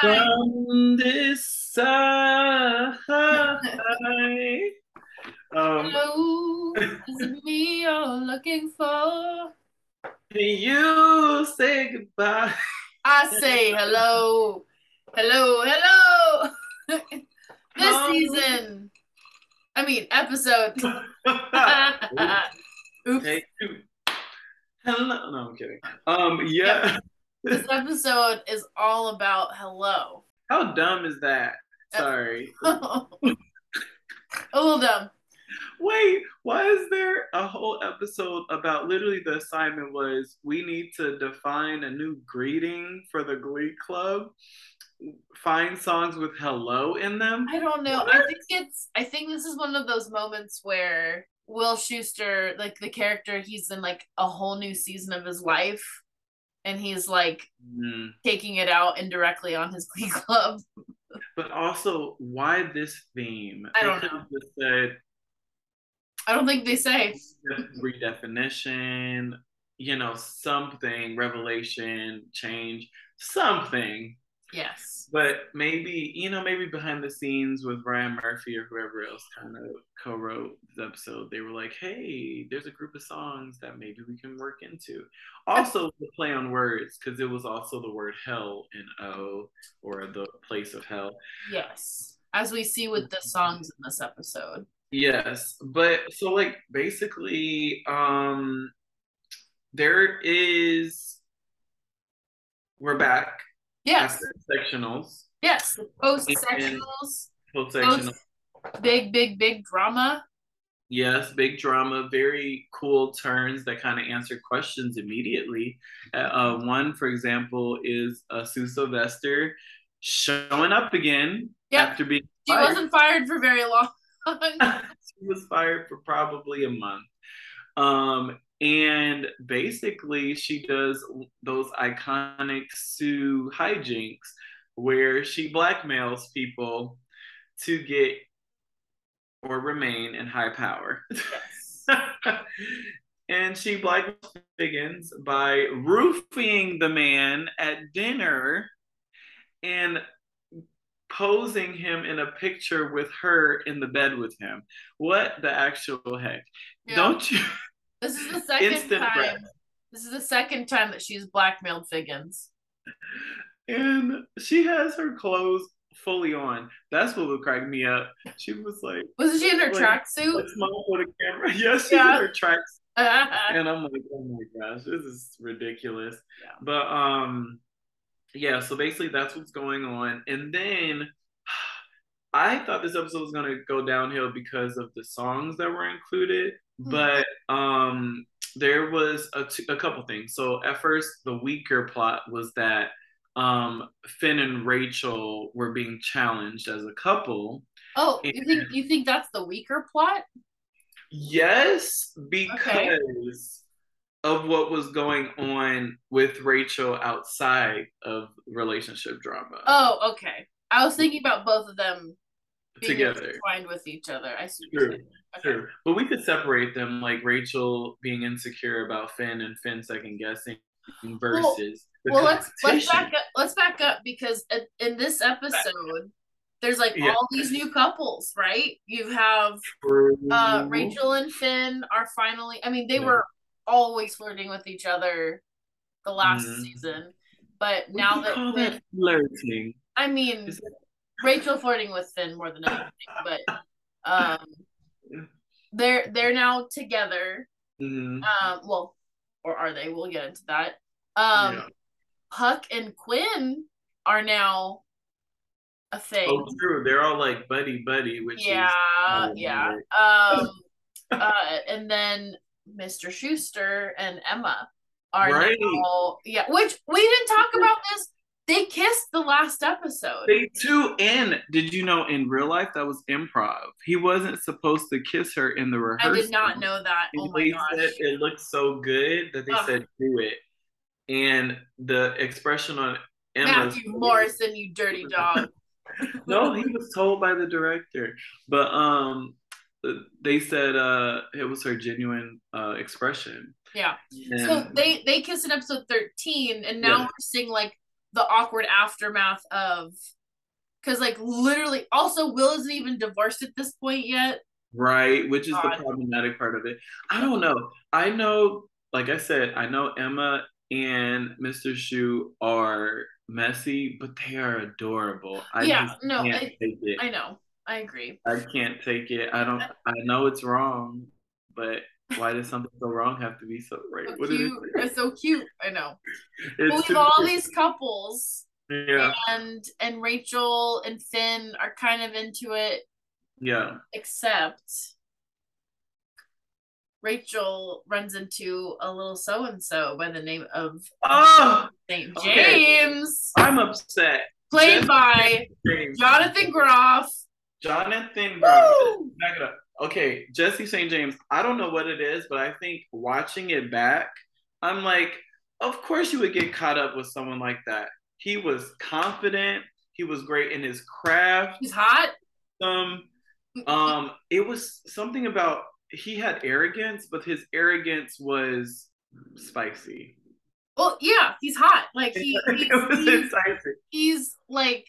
from this side. Um, Hello, is me you're looking for? you say goodbye? I say hello, hello, hello. this Oh. season, I mean episode. Oops. Two. Hello. No, I'm kidding. Um, yeah. This episode is all about hello. How dumb is that? Sorry. a little dumb. Wait, why is there a whole episode about literally the assignment was we need to define a new greeting for the Glee Club? Find songs with hello in them. I don't know. I think it's. I think this is one of those moments where Will Schuester, like the character, he's in like a whole new season of his life, and he's like Mm. taking it out indirectly on his Glee Club. But also, why this theme? I don't know. Said I don't think they say. redefinition, you know, something, revelation, change, something. Yes. But maybe, you know, maybe behind the scenes with Ryan Murphy or whoever else kind of co wrote the episode, they were like, hey, there's a group of songs that maybe we can work into. Also, the play on words, because it was also the word hell in O or the place of hell. Yes. As we see with the songs in this episode. Yes, but so like basically, um, there is we're back Yes. sectionals, Yes. Post sectionals. post sectionals. Big, big, big drama. Yes, big drama, very cool turns that kind of answer questions immediately. Uh, uh, one, for example, is uh, Sue Sylvester showing up again Yep. after being She fired. wasn't fired for very long. she was fired for probably a month. Um, and basically, she does those iconic Sue hijinks where she blackmails people to get or remain in high power. and she blackmails Figgins by roofing the man at dinner and posing him in a picture with her in the bed with him. What the actual heck? Yeah. Don't you? This is the second Instant time. breath. This is the second time that she's blackmailed Figgins. And she has her clothes fully on. That's what would crack me up. She was like, Wasn't she in her Wait, tracksuit? smile for the camera. Yes, she's Yeah. in her tracks. yeah. And I'm like, oh my gosh, this is ridiculous. Yeah. But um, yeah, so basically that's what's going on. And then I thought this episode was gonna go downhill because of the songs that were included, Hmm. but um, there was a, t- a couple things. So at first, the weaker plot was that um, Finn and Rachel were being challenged as a couple. Oh, you think you think that's the weaker plot? Yes, because of what was going on with Rachel outside of relationship drama Oh, okay. I was thinking about both of them being together. intertwined with each other. I see. True. Okay. true. But we could separate them, like Rachel being insecure about Finn and Finn second guessing versus the Well, let's let's back up. Let's back up because in- this episode, there's like Yeah. all these new couples, right? You have uh Rachel and Finn are finally. I mean, they Yeah. were always flirting with each other the last Mhm. season, but now that Finn, that flirting. I mean, Rachel flirting with Finn more than anything, but um, they're they're now together. Mhm. Um, well, or are they? We'll get into that. Um, Yeah. Puck and Quinn are now a thing. Oh, true. They're all like buddy buddy, which yeah, is yeah. Um, uh, and then Mr. Schuester and Emma are Right. now, yeah. Which we didn't talk about this. They kissed the last episode. They too, and did you know in real life that was improv? He wasn't supposed to kiss her in the rehearsal. I did not know that. Oh my they gosh. said it looked so good that they Ugh. said do it, and the expression on Emma's Matthew Morrison, you dirty dog. no, he was told by the director, but um, they said uh it was her genuine uh expression. Yeah. And So they they kissed in episode 13 and now Yeah. we're seeing like the awkward aftermath of because like literally also Will isn't even divorced at this point yet. Right, which is God. the problematic part of it. I don't know. I know, like I said, I know Emma and Mr. Schue are messy, but they are adorable. I Yeah, no, can't I- take it. I know. I agree. I can't take it. I don't. I know it's wrong, but why does something so wrong have to be so right? So What cute. it? It's so cute. I know. It's we have all cute. these couples Yeah, and and Rachel and Finn are kind of into it, yeah. except Rachel runs into a little so and so by the name of Oh, St. Okay. James, I'm upset. played by James. Jonathan Groff. Jonathan Groff. Woo! Back it up. Okay, Jesse St. James. I don't know what it is, but I think watching it back, I'm like, of course you would get caught up with someone like that. He was confident. He was great in his craft. He's hot. Um, um, it was something about he had arrogance, but his arrogance was spicy. Well, yeah, he's hot. Like he, he's, he's, he's like,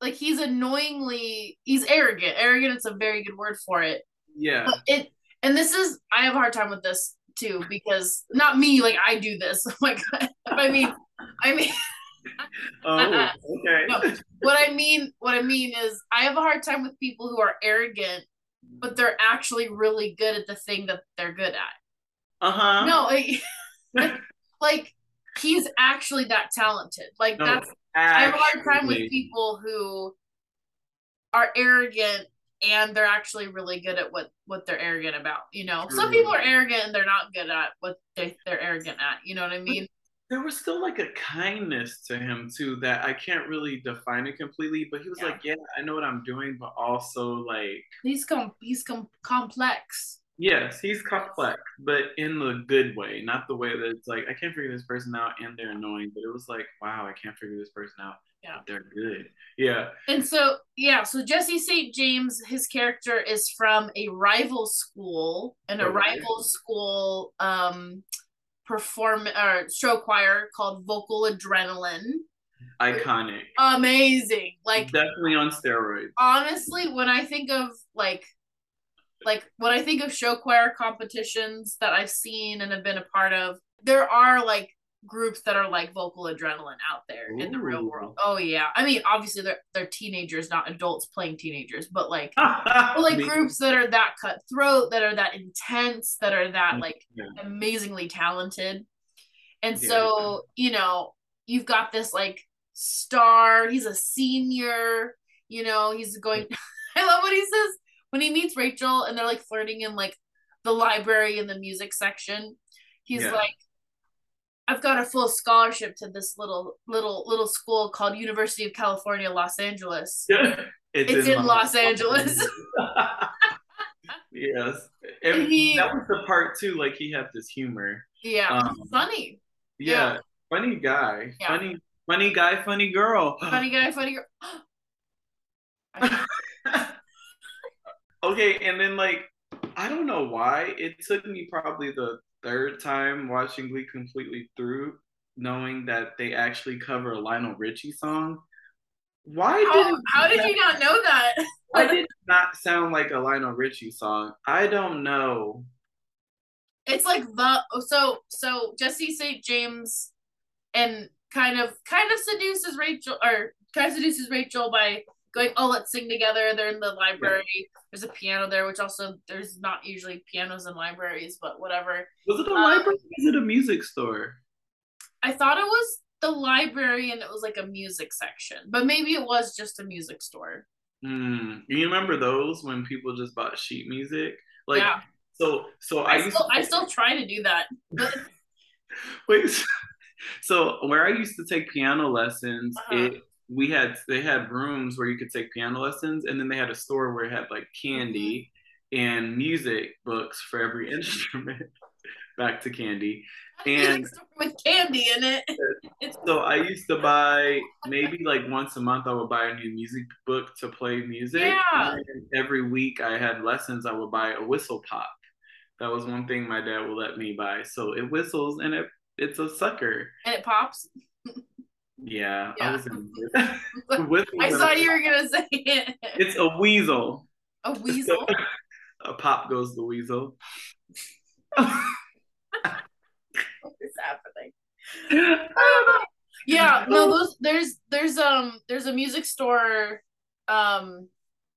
like he's annoyingly, he's arrogant. Arrogant is a very good word for it. Yeah. It, and this is, I have a hard time with this too because not me, like I do this. Like, I mean, I mean, Oh, okay. No. what I mean, what I mean is, I have a hard time with people who are arrogant, but they're actually really good at the thing that they're good at. Uh huh. No, like, like he's actually that talented. Like No, that's I have a hard time with people who are arrogant and they're actually really good at what what they're arrogant about. You know, some people are arrogant and they're not good at what they they're arrogant at. You know what I mean? there was still like a kindness to him too that I can't really define it completely, but he was Yeah. like, Yeah, I know what I'm doing, but also like He's com he's com- complex. Yes, he's complex, but in the good way, not the way that it's like I can't figure this person out and they're annoying, but it was like, wow, I can't figure this person out. Yeah. They're good. Yeah. And so yeah, so Jesse St. James, his character is from a rival school, and a Okay. rival school um perform or show choir called Vocal Adrenaline. Iconic. Amazing. Like Definitely on steroids. honestly, when I think of like like when I think of show choir competitions that I've seen and have been a part of, there are like groups that are like vocal adrenaline out there in the real world. Oh yeah. I mean, obviously they're they're teenagers, not adults playing teenagers, but like but like groups that are that cutthroat, that are that intense, that are that mm, like Yeah. amazingly talented. And Yeah. so, you know, you've got this like star, he's a senior, you know, he's going I love what he says when he meets Rachel and they're like flirting in like the library in the music section. He's Yeah. like I've got a full scholarship to this little little little school called University of California, Los Angeles. It's in Los Angeles. yes. And He- that was the part too, like he had this humor. Yeah, Um, funny. Yeah. Yeah. Funny guy. Yeah. Funny funny guy, funny girl. Funny guy, funny girl. okay, and then like I don't know why it took me probably the third time watching Glee completely through, knowing that they actually cover a Lionel Richie song. Why did How, it how did you not know that? why did it not sound like a Lionel Richie song? I don't know. It's like the so so Jesse St. James and kind of kind of seduces Rachel or kind of seduces Rachel by going, oh, let's sing together. They're in the library. There's a piano there, which also there's not usually pianos in libraries, but whatever. Was it a Um, library? or Was it a music store? I thought it was the library and it was like a music section, but maybe it was just a music store. Hmm. You remember those when people just bought sheet music? Like yeah, so so I, I, still to I still try to do that. But wait so, so where I used to take piano lessons, Uh-huh. it we had they had rooms where you could take piano lessons and then they had a store where it had like candy Mm-hmm. and music books for every instrument. Back to candy. And with candy in it. So I used to buy maybe like once a month I would buy a new music book to play music. Yeah. And every week I had lessons I would buy a whistle pop. That was one thing my dad would let me buy. So it whistles and it it's a sucker. and it pops. Yeah, Yeah. I was in with I thought you were gonna say it. It's a weasel. A weasel. A pop goes the weasel. what is happening? yeah no those there's there's um there's a music store um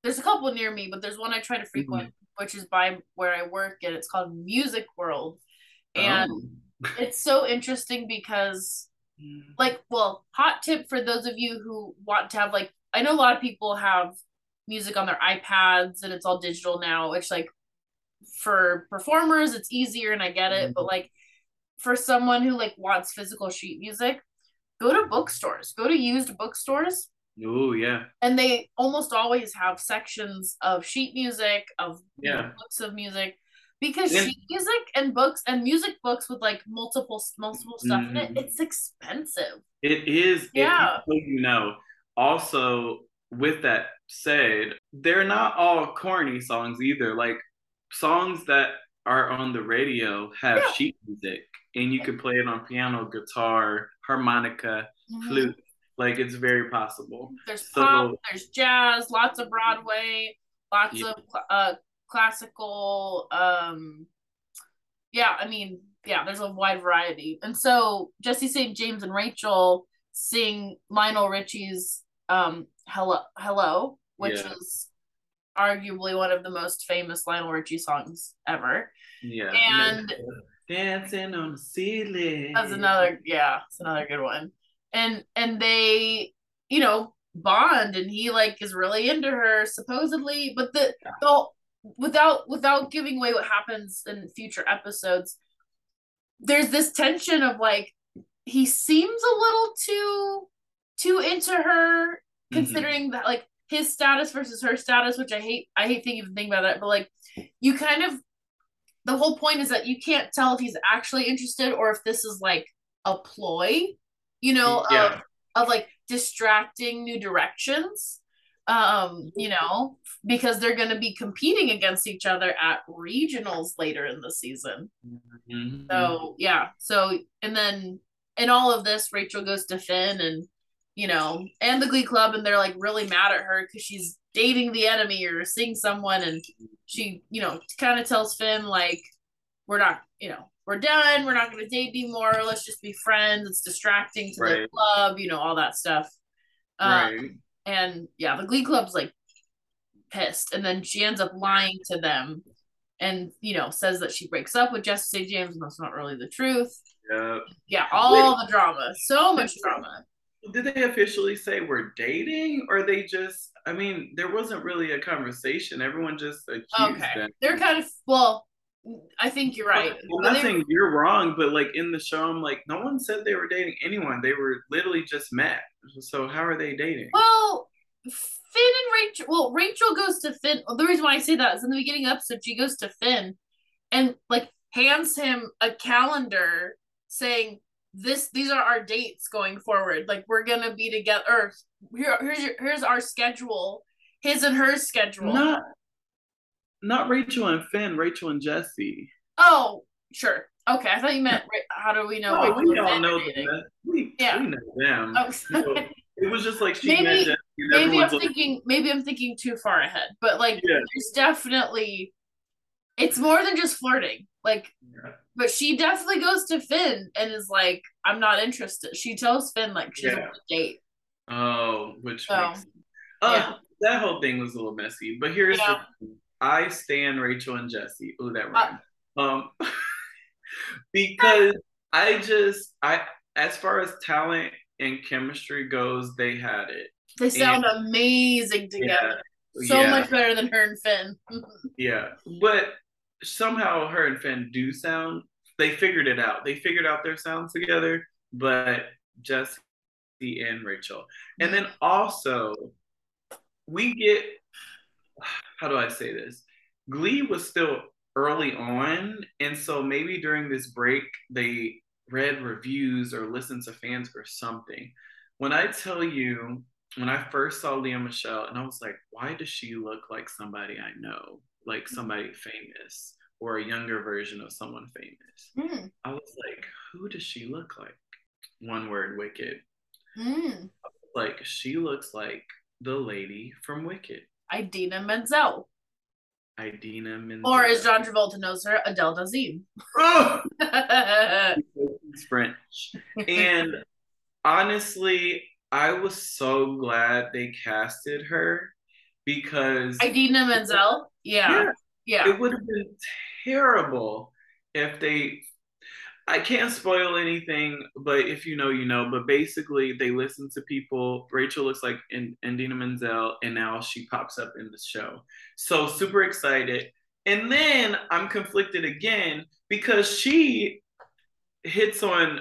there's a couple near me but there's one i try to frequent which is by where i work and it's called music world and Oh. it's so interesting because Mm-hmm. like well hot tip for those of you who want to have like i know a lot of people have music on their ipads and it's all digital now which like for performers it's easier and i get it but mm-hmm. like for someone who like wants physical sheet music go to bookstores. Go to used bookstores. Oh yeah, and they almost always have sections of sheet music of Yeah. books of music because And- sheet music and books and music books with like multiple multiple stuff in it Mhm. it's expensive it is. Yeah. You, know. Also, with that said, they're not all corny songs either. Like songs that are on the radio have Yeah. sheet music, and you could play it on piano, guitar, harmonica, Mhm. flute. Like it's very possible. there's So- pop there's jazz lots of broadway lots Yeah. of uh classical um yeah i mean yeah there's a wide variety and so jesse st james and rachel sing lionel richie's um hello hello which Yeah. is arguably one of the most famous lionel richie songs ever Yeah. And- dancing on the ceiling. That's another yeah, it's another good one. And and they, you know, bond and he like is really into her supposedly, but the the without without giving away what happens in future episodes, there's this tension of like he seems a little too too into her Mhm. considering that like his status versus her status, which I hate I hate thinking even thinking about it, but like you kind of the whole point is that you can't tell if he's actually interested or if this is like a ploy, you know, Yeah. of of like distracting new directions. Um, you know, because they're gonna be competing against each other at regionals later in the season. Mhm. So yeah. So and then in all of this, Rachel goes to Finn and you know, and the Glee Club, and they're like really mad at her because she's dating the enemy or seeing someone, and she, you know, kind of tells Finn like, "We're not, you know, we're done. We're not going to date anymore. Let's just be friends. It's distracting to the club, you know, all that stuff." Um, right. And yeah, the Glee Club's like pissed, and then she ends up lying to them, and you know, says that she breaks up with Jesse St. James, and that's not really the truth. Yeah. Yeah, all the drama, so much drama. Did they officially say we're dating, or they just? I mean, there wasn't really a conversation. Everyone just accused Okay, them. they're kind of well. I think you're right. I'm But not you're wrong, but like in the show, I'm like, no one said they were dating anyone. They were literally just met. So how are they dating? well, Finn and Rachel. Well, Rachel goes to Finn. The reason why I say that is in the beginning of the episode, she goes to Finn, and like hands him a calendar saying this these are our dates going forward like we're gonna be together or here, here's your, here's our schedule his and her schedule Not, not Rachel and Finn. Rachel and Jesse. oh sure okay i thought you meant how do we know Oh, we all know them. We, Yeah. we know them. Oh, So, it was just like she Maybe- maybe i'm like, thinking maybe i'm thinking too far ahead but like Yeah. there's definitely it's more than just flirting like but she definitely goes to finn and is like i'm not interested she tells finn like she's Yeah. want to date Oh, which So, makes uh, yeah. that whole thing was a little messy. But here's Yeah. I stand Rachel and Jesse. Oh, that Uh, um because I just I as far as talent and chemistry goes, they had it. they sound amazing together so yeah. much better than her and finn Yeah. But somehow her and Finn do sound they figured it out. They figured out their sounds together, but Jesse and Rachel. And then also we get how do I say this? Glee was still early on, and so maybe during this break they read reviews or listened to fans or something. When I tell you, when I first saw Lea Michele, and I was like, why does she look like somebody I know, like somebody famous or a younger version of someone famous? Hmm. I was like, who does she look like? One word, wicked. Mm. Like she looks like the lady from Wicked. Idina Menzel. Idina Menzel. Or as John Travolta knows her, Adele Dazeem. Oh! French. And honestly, I was so glad they casted her because Idina Menzel. Yeah. Yeah. Yeah. it would have been terrible if they I can't spoil anything, but if you know, you know. But basically, they listen to people. Rachel looks like in, Indina Menzel, and now she pops up in the show. So super excited. And then I'm conflicted again because she hits on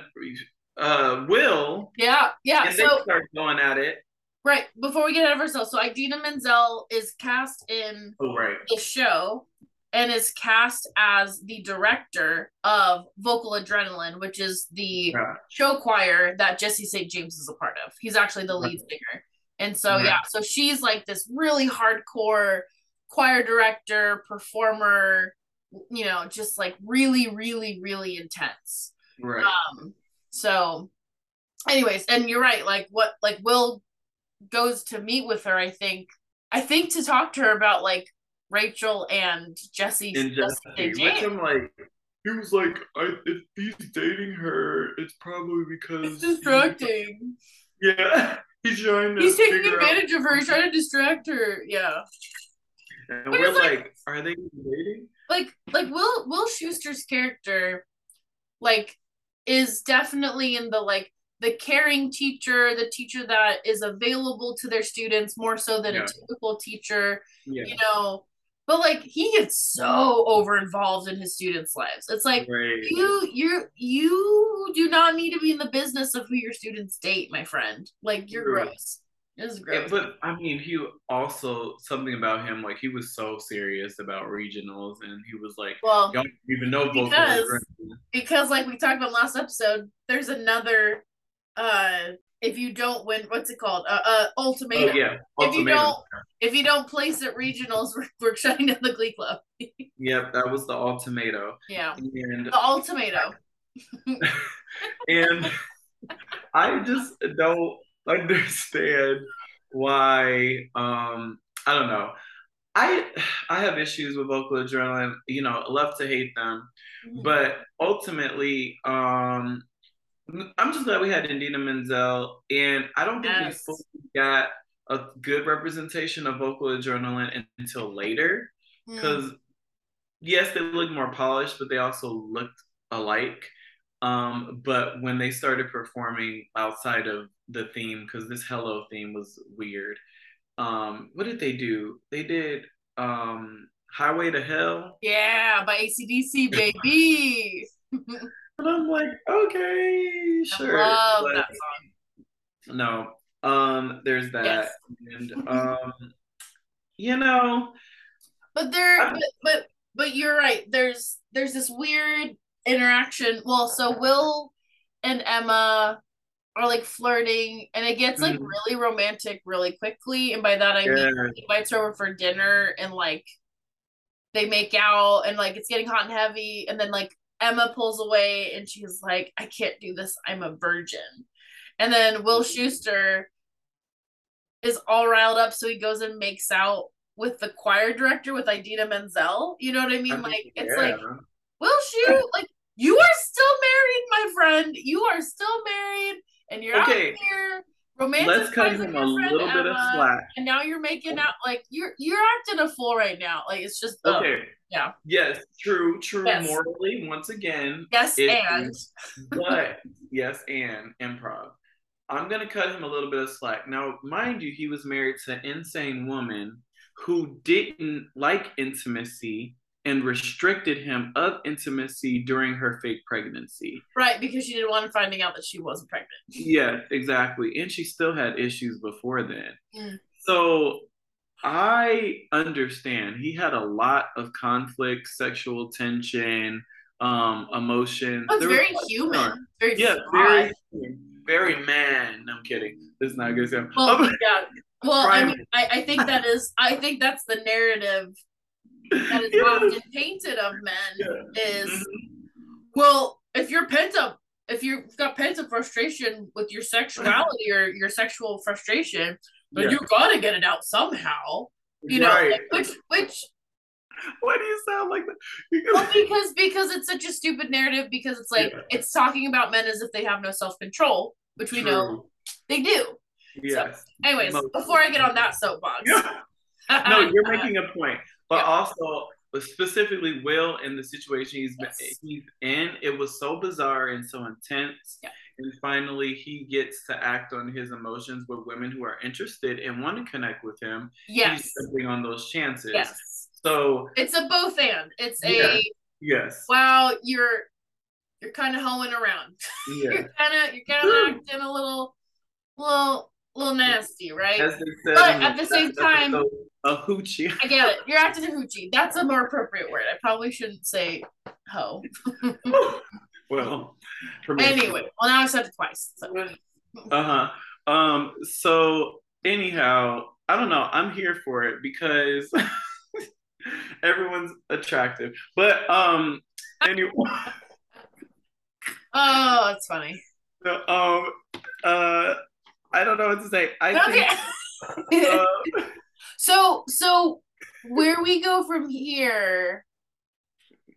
uh, Will, Yeah. Yeah. and they So start going at it. right before we get out of ourselves, so Idina Menzel is cast in Oh, right. the show and is cast as the director of Vocal Adrenaline, which is the Yeah. show choir that Jesse St. James is a part of. He's actually the lead singer. And so Right. yeah, so she's like this really hardcore choir director, performer, you know, just like really, really, really intense. Right. Um, so anyways, and you're right, like what like Will goes to meet with her, I think. I think to talk to her about like Rachel and Jesse and Jesse which I'm like, he was like, I, if he's dating her, it's probably because It's distracting. yeah, he's trying to. He's taking figure out- advantage of her. He's trying to distract her. Yeah. and But we're like- like, are they dating? Like like Will Will Schuester's character like is definitely in the like the caring teacher, the teacher that is available to their students more so than Yeah. a typical teacher. Yeah, you know but like he gets so over involved in his students lives. It's like right. you you you do not need to be in the business of who your students date my friend. Like you're Right. gross. It's is Yeah, gross. but I mean, he also something about him, like he was so serious about regionals, and he was like, well y'all don't even know Because- because like we talked about last episode there's another uh if you don't win what's it called uh, uh Oh ultimatum If you don't- if you don't place at regionals we're, we're shutting down the glee club Yep, that was the ultimatum, yeah and the ultimatum and I just don't understand why. Um, I don't know. I I have issues with vocal adrenaline. You know, love to hate them, but ultimately, um, I'm just glad we had Indina Menzel, and I don't think Yes. we fully got a good representation of vocal adrenaline until later. Mm. Because yes, they looked more polished, but they also looked alike. Um, but when they started performing outside of the theme, because this Hello theme was weird. Um, what did they do? They did um Highway to Hell. Yeah, by ACDC, baby. And I'm like, okay, sure. I love But that song. no. Um, there's that. Yes. And um, you know, But there, I- but, but but you're right. There's there's this weird interaction. Well, so Will and Emma are like flirting, and it gets like Mhm. really romantic really quickly. And by that I mean yeah, he invites her over for dinner, and like they make out, and like it's getting hot and heavy, and then like Emma pulls away, and she's like, "I can't do this. I'm a virgin." And then Will mm-hmm. Schuester is all riled up, so he goes and makes out with the choir director with Idina Menzel. You know what I mean? I like mean, it's yeah. like Will Schue, like you are still married, my friend. You are still married, and you're Okay. out here let's cut him a little bit of slack. And now you're making out like you're you're acting a fool right now. Like it's just. Okay. yeah. Yes, true, true. Yes. Morally, once again, yes, and but yes, and improv. I'm gonna cut him a little bit of slack. Now, mind you, he was married to an insane woman who didn't like intimacy and restricted him of intimacy during her fake pregnancy. right because she didn't want him finding out that she wasn't pregnant. Yeah, exactly. And she still had issues before then. Mm. So I understand he had a lot of conflict, sexual tension, um, emotion. There very lot human. Very Yeah, very, very man. No, I'm kidding. This is not a good example. Well, yeah. Well, I mean, I, I think that is I think that's the narrative that is yeah. often painted of men Yeah. is Mhm. well, if you're pent up, if you've got pent up frustration with your sexuality or your sexual frustration, then Yeah. you gotta get it out somehow. You know, Right. like, which which Why do you sound like well, that? because because it's such a stupid narrative because it's like Yeah. it's talking about men as if they have no self control, which we know they do. Yes. Anyways, Most- before I get on that soapbox, Yeah. No, you're making a point, but Yeah. also specifically Will in the situation he's Yes. he's in. It was so bizarre and so intense. Yeah. And finally, he gets to act on his emotions with women who are interested and want to connect with him. yes, He's jumping on those chances. yes, So it's a both and. It's a yes, wow, you're you're kind of hoeing around. yeah. You're kind of you're kind of acting a little, little, little nasty, right? As they said, But at the same time- a hoochie. I get it. You're acting a hoochie. That's a more appropriate word. I probably shouldn't say hoe. well, Anyway, well now I've said it twice. So Uh huh. Um. So anyhow, I don't know. I'm here for it because everyone's attractive. But um. Anyway. oh, it's funny. um. Uh. I don't know what to say. I Okay. think. Uh, so so where we go from here,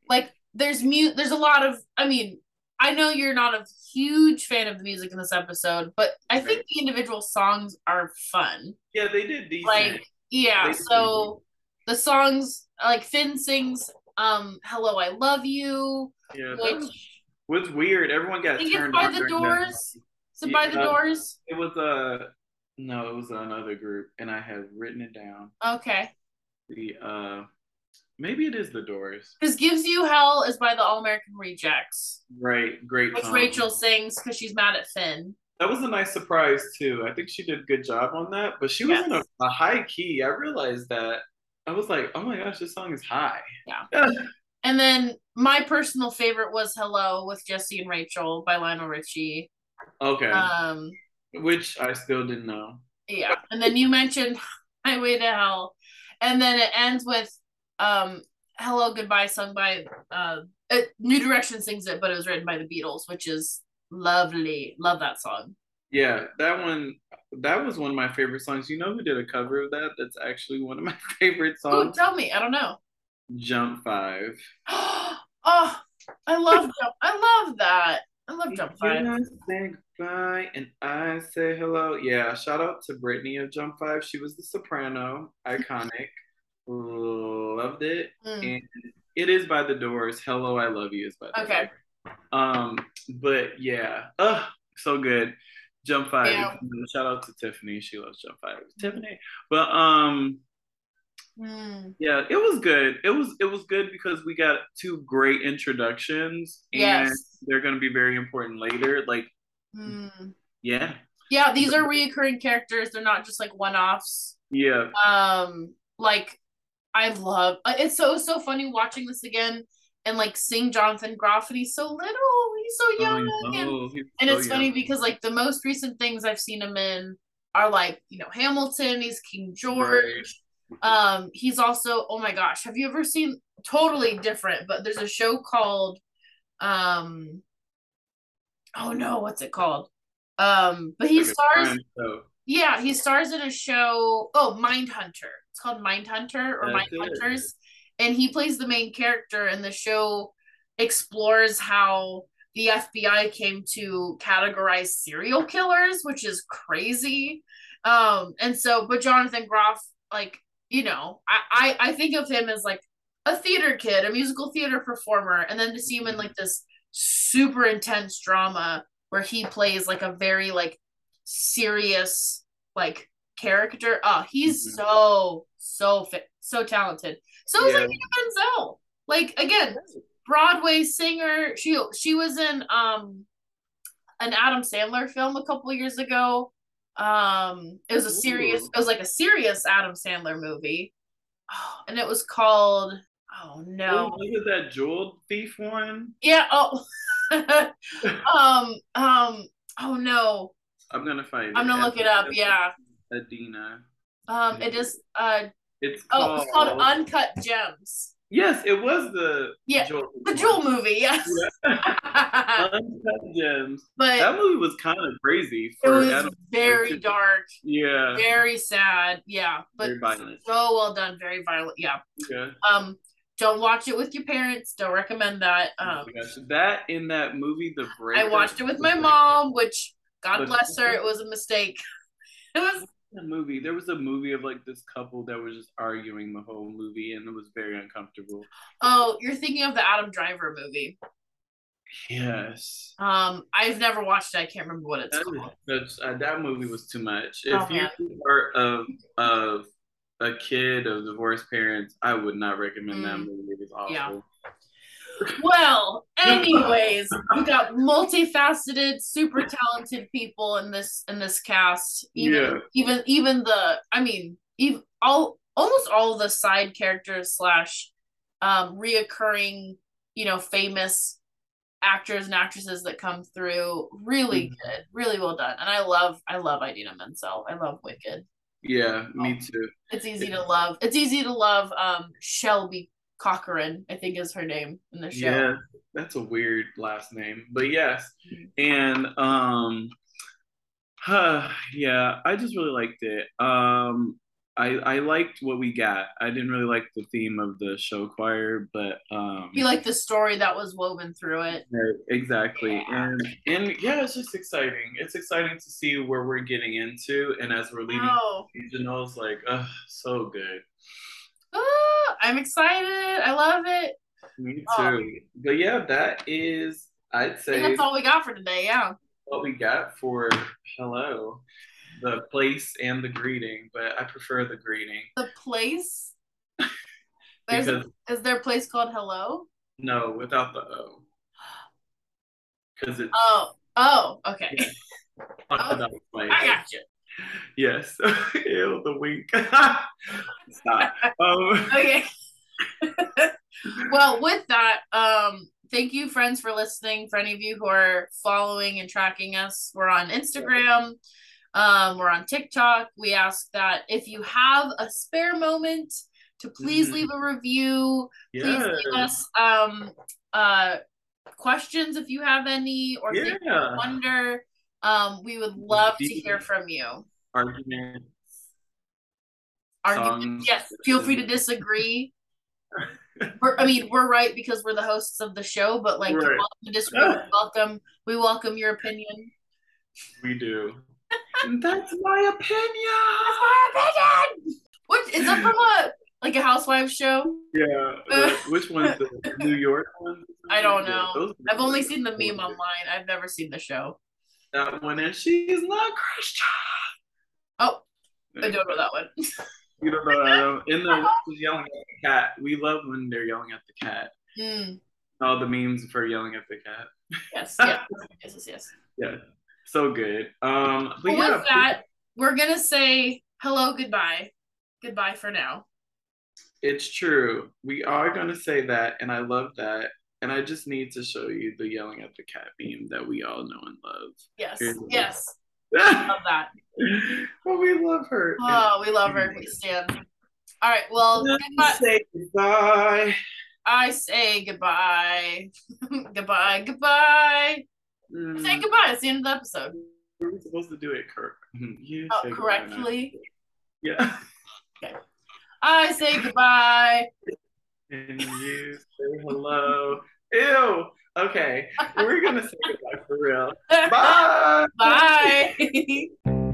like there's mute. There's a lot of. I mean, I know you're not a huge fan of the music in this episode, but I think the individual songs are fun. yeah, they did decent. like yeah so the songs like finn sings um hello i love you yeah, which was, was weird. Everyone got turned by the doors is it by the Yeah. doors It was a no. It was another group, and I have written it down. okay The uh, maybe it is the Doors. because gives you hell is by the all american rejects Right, great. which song. rachel sings because she's mad at finn That was a nice surprise too. I think she did a good job on that. But she was in a, a high key. I realized that. I was like, oh my gosh, this song is high. Yeah. and then my personal favorite was hello with jesse and rachel by lionel richie okay. um Which I still didn't know. Yeah. And then you mentioned Highway to Hell. And then it ends with um Hello Goodbye sung by uh uh, New Direction sings it, but it was written by the Beatles, which is lovely. Love that song. Yeah, that one. That was one of my favorite songs. You know who did a cover of that? That's actually one of my favorite Oh, songs. tell me. I don't know. Jump Five. oh, I love Jump. I love that. Jump Five. Goodbye and I say hello. Yeah, shout out to Brittany of Jump Five. She was the soprano, iconic. Loved it. Mm. And it is by the doors. Hello, I love you is by the Okay. Doors. Um, but yeah, uh, so good. Jump Five. Yeah. Shout out to Tiffany. She loves Jump 5 Tiffany. But um, Mm. yeah, it was good. It was it was good because we got two great introductions, and Yes. they're going to be very important later. Like, Mm. yeah, Yeah, these are reoccurring characters. They're not just like one offs. yeah, um like i love uh, it's so so funny watching this again and like seeing jonathan groff and he's so little he's so young Oh, and, he's and so it's funny because like the most recent things i've seen him in are like you know hamilton he's king george um he's also oh my gosh have you ever seen totally different but there's a show called um oh no what's it called um but he stars yeah, he stars in a show. Oh, Mind Hunter. It's called Mind Hunter or That's it. Mindhunters, and he plays the main character. And the show explores how the FBI came to categorize serial killers, which is crazy. Um, and so, but Jonathan Groff, like you know, I I, I think of him as like a theater kid, a musical theater performer, and then to see him in like this super intense drama where he plays like a very like serious like character. Oh, he's Mhm. so so fit, so talented. So is like Menzel. Like again, Broadway singer. She she was in um an Adam Sandler film a couple years ago. Um, it was a serious. Ooh. It was like a serious Adam Sandler movie, oh, and it was called. Oh no! Was it that jewel thief one? Yeah. Oh. um. Um. Oh no. I'm gonna find. I'm gonna look it up. Yeah. Adina. Um. It is. Uh. It's Oh, it's called Uncut Gems. Yes, it was the yeah Jewel the Jewel movie. Yes, yeah. Uncut Gems. But that movie was kind of crazy. it was Adam very dark. Yeah, very sad. Yeah, but. So well done. Very violent. Yeah. Yeah. Um, don't watch it with your parents. Don't recommend that. Oh um, oh that in that movie, The Break. I watched it with my mom, which God bless her, it was a mistake. It was a movie. There was a movie of like this couple that was just arguing the whole movie, and it was very uncomfortable. Oh, you're thinking of the Adam Driver movie. Yes. Um, I've never watched it. I can't remember what it's that called. Was, uh, that movie was too much. Oh, if you're of of a kid of divorced parents, I would not recommend mm. that movie. It was awful. Yeah. Well, anyways, we got multifaceted, super talented people in this in this cast. Even yeah. even even the I mean, even all almost all the side characters slash um reoccurring, you know, famous actors and actresses that come through. Really mm-hmm. good, really well done. And I love I love Idina Menzel. I love Wicked. Yeah, me too. It's easy to love. It's easy to love um Shelby Corcoran, I think is her name in the show. Yeah, that's a weird last name, but yes, and um, huh, yeah, I just really liked it. Um, I I liked what we got. I didn't really like the theme of the show choir, but um, you like the story that was woven through it. exactly, yeah. and and yeah, it's just exciting. It's exciting to see where we're getting into, and as we're leading oh. regionals, like, oh, so good. Oh, I'm excited. I love it. Me too. Um, but yeah, that is I'd say that's all we got for today. Yeah. What we got for hello, the place and the greeting, but I prefer the greeting. The place. There's a, is there a place called hello? No, without the O. Because it's. Oh. Oh. Okay. Yeah. oh, I got you. Yes. Ew, the wink. Stop. Um, okay. well, with that, um, thank you, friends, for listening. For any of you who are following and tracking us, we're on Instagram. Um, we're on TikTok. We ask that if you have a spare moment, to please mm-hmm. leave a review. Yes. Please leave us um, uh, questions if you have any, or yeah. wonder. Um, we would love to hear from you. Arguments. Arguments. Yes. Feel free to disagree. I mean, we're right because we're the hosts of the show, but like, right. welcome to disagree. we welcome. We welcome your opinion. We do. That's my opinion. That's my opinion. What is that from a like a housewife show? Yeah. Uh, which one's the New York one? I don't know. I've only seen the meme online. I've never seen the show. That one, and she's not Christian. Oh, I don't know that one. you don't know that one. In the yelling at the cat, we love when they're yelling at the cat. Mm. All the memes for yelling at the cat. Yes, yes, yes, yes, yes. Yeah, so good. Um, but well, yeah, with that, we're gonna say hello, goodbye, goodbye for now. It's true. We are gonna say that, and I love that. And I just need to show you the yelling at the cat meme that we all know and love. Yes, yes. love that. well, we love her. Oh, we love her. We stand. All right. Well, goodbye. say goodbye. I say goodbye. goodbye. Goodbye. Mm. Say goodbye. It's the end of the episode. We're supposed to do it, Kirk. You oh, correctly. Yeah. Okay. I say goodbye. And you say hello. Ew. Okay. We're gonna say goodbye for real. Bye. Bye.